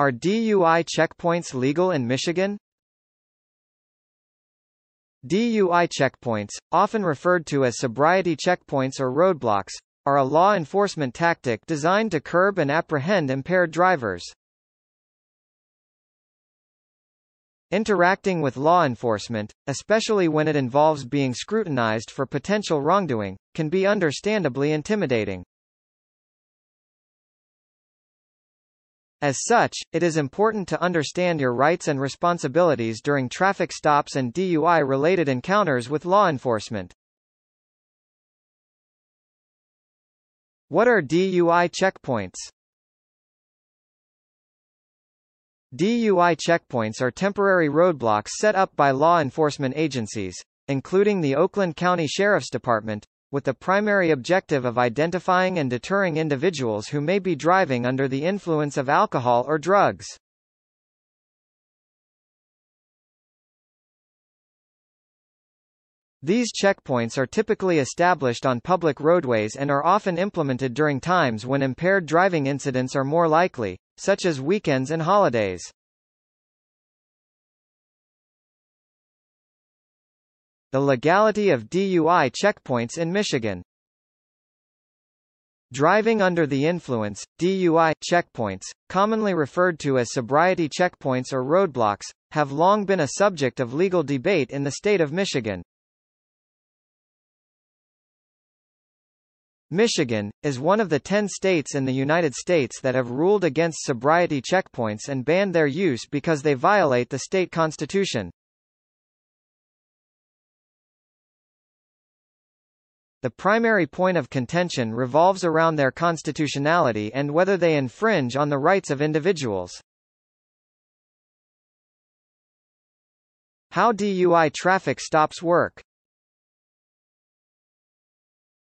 Are DUI checkpoints legal in Michigan? DUI checkpoints, often referred to as sobriety checkpoints or roadblocks, are a law enforcement tactic designed to curb and apprehend impaired drivers. Interacting with law enforcement, especially when it involves being scrutinized for potential wrongdoing, can be understandably intimidating. As such, it is important to understand your rights and responsibilities during traffic stops and DUI-related encounters with law enforcement. What are DUI checkpoints? DUI checkpoints are temporary roadblocks set up by law enforcement agencies, including the Oakland County Sheriff's Department, with the primary objective of identifying and deterring individuals who may be driving under the influence of alcohol or drugs. These checkpoints are typically established on public roadways and are often implemented during times when impaired driving incidents are more likely, such as weekends and holidays. The legality of DUI checkpoints in Michigan Driving under the influence, DUI, checkpoints, commonly referred to as sobriety checkpoints or roadblocks, have long been a subject of legal debate in the state of Michigan. Michigan, is one of the ten states in the United States that have ruled against sobriety checkpoints and banned their use because they violate the state constitution. The primary point of contention revolves around their constitutionality and whether they infringe on the rights of individuals. How DUI traffic stops work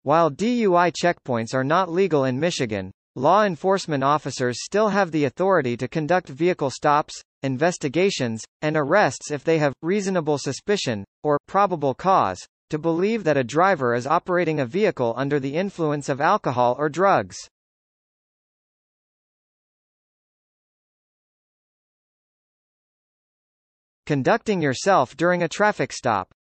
While DUI checkpoints are not legal in Michigan, law enforcement officers still have the authority to conduct vehicle stops, investigations, and arrests if they have reasonable suspicion, or probable cause, to believe that a driver is operating a vehicle under the influence of alcohol or drugs. Conducting yourself during a traffic stop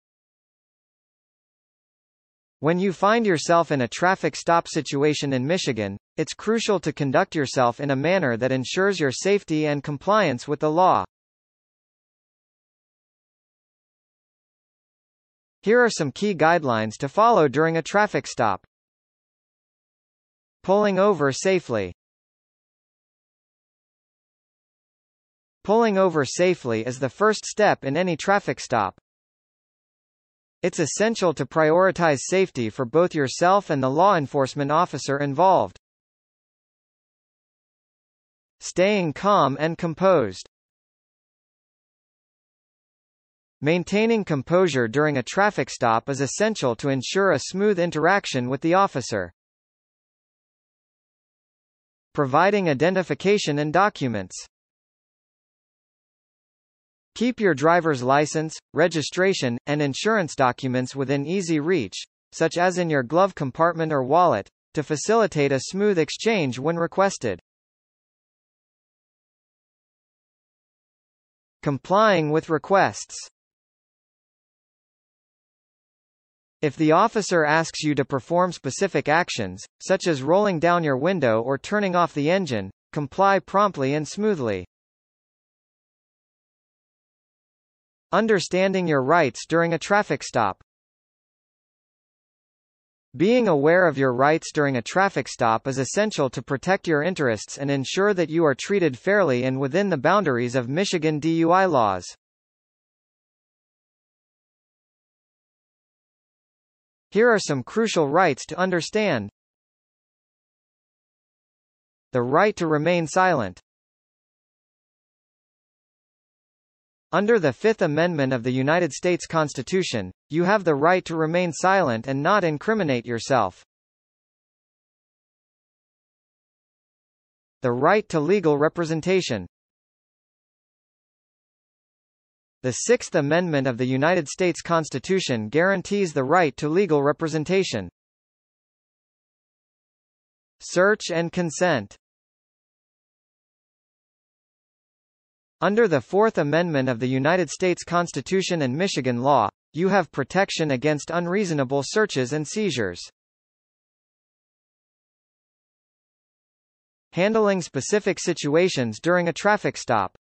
When you find yourself in a traffic stop situation in Michigan, it's crucial to conduct yourself in a manner that ensures your safety and compliance with the law. Here are some key guidelines to follow during a traffic stop. Pulling over safely. Pulling over safely is the first step in any traffic stop. It's essential to prioritize safety for both yourself and the law enforcement officer involved. Staying calm and composed. Maintaining composure during a traffic stop is essential to ensure a smooth interaction with the officer. Providing identification and documents. Keep your driver's license, registration, and insurance documents within easy reach, such as in your glove compartment or wallet, to facilitate a smooth exchange when requested. Complying with requests If the officer asks you to perform specific actions, such as rolling down your window or turning off the engine, comply promptly and smoothly. Understanding your rights during a traffic stop. Being aware of your rights during a traffic stop is essential to protect your interests and ensure that you are treated fairly and within the boundaries of Michigan DUI laws. Here are some crucial rights to understand. The right to remain silent. Under the Fifth Amendment of the United States Constitution, you have the right to remain silent and not incriminate yourself. The right to legal representation. The Sixth Amendment of the United States Constitution guarantees the right to legal representation. Search and consent Under the Fourth Amendment of the United States Constitution and Michigan law, you have protection against unreasonable searches and seizures. Handling specific situations during a traffic stop.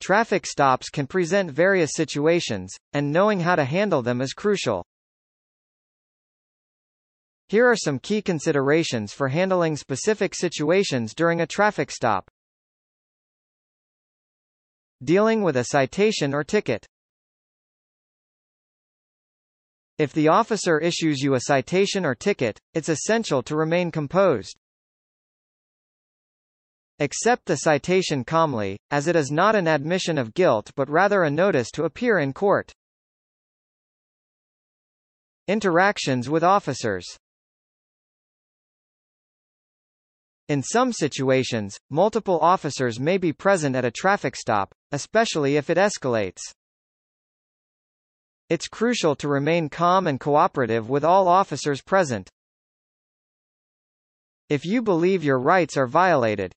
Traffic stops can present various situations, and knowing how to handle them is crucial. Here are some key considerations for handling specific situations during a traffic stop. Dealing with a citation or ticket. If the officer issues you a citation or ticket, it's essential to remain composed. Accept the citation calmly, as it is not an admission of guilt but rather a notice to appear in court. Interactions with officers In some situations, multiple officers may be present at a traffic stop, especially if it escalates. It's crucial to remain calm and cooperative with all officers present. If you believe your rights are violated,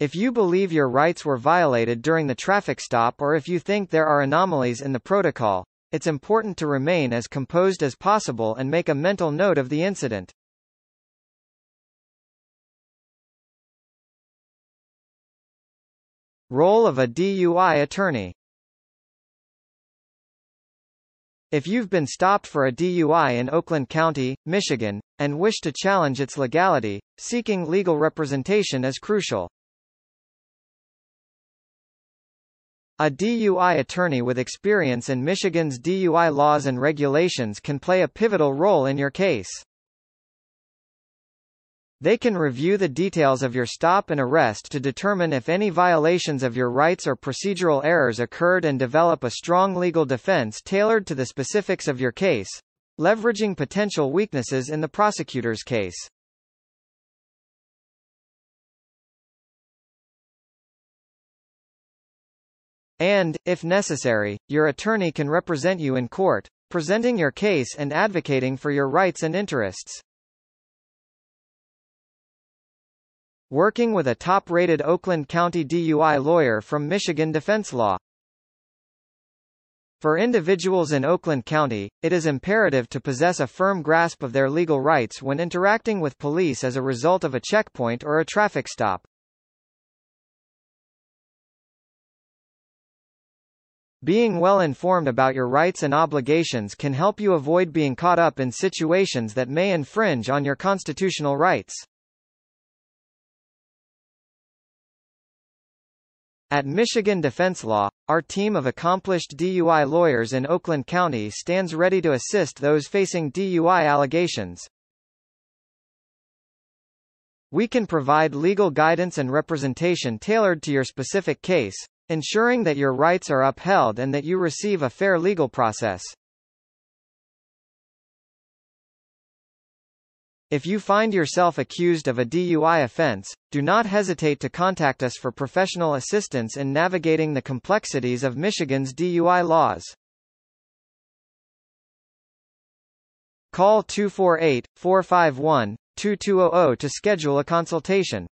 if you believe your rights were violated during the traffic stop or if you think there are anomalies in the protocol, it's important to remain as composed as possible and make a mental note of the incident. Role of a DUI attorney If you've been stopped for a DUI in Oakland County, Michigan, and wish to challenge its legality, seeking legal representation is crucial. A DUI attorney with experience in Michigan's DUI laws and regulations can play a pivotal role in your case. They can review the details of your stop and arrest to determine if any violations of your rights or procedural errors occurred and develop a strong legal defense tailored to the specifics of your case, leveraging potential weaknesses in the prosecutor's case. And, if necessary, your attorney can represent you in court, presenting your case and advocating for your rights and interests. working with a top-rated Oakland County DUI lawyer from Michigan Defense Law. For individuals in Oakland County, it is imperative to possess a firm grasp of their legal rights when interacting with police as a result of a checkpoint or a traffic stop. Being well informed about your rights and obligations can help you avoid being caught up in situations that may infringe on your constitutional rights. At Michigan Defense Law, our team of accomplished DUI lawyers in Oakland County stands ready to assist those facing DUI allegations. We can provide legal guidance and representation tailored to your specific case, ensuring that your rights are upheld and that you receive a fair legal process. If you find yourself accused of a DUI offense, do not hesitate to contact us for professional assistance in navigating the complexities of Michigan's DUI laws. Call 248-451-2200 to schedule a consultation.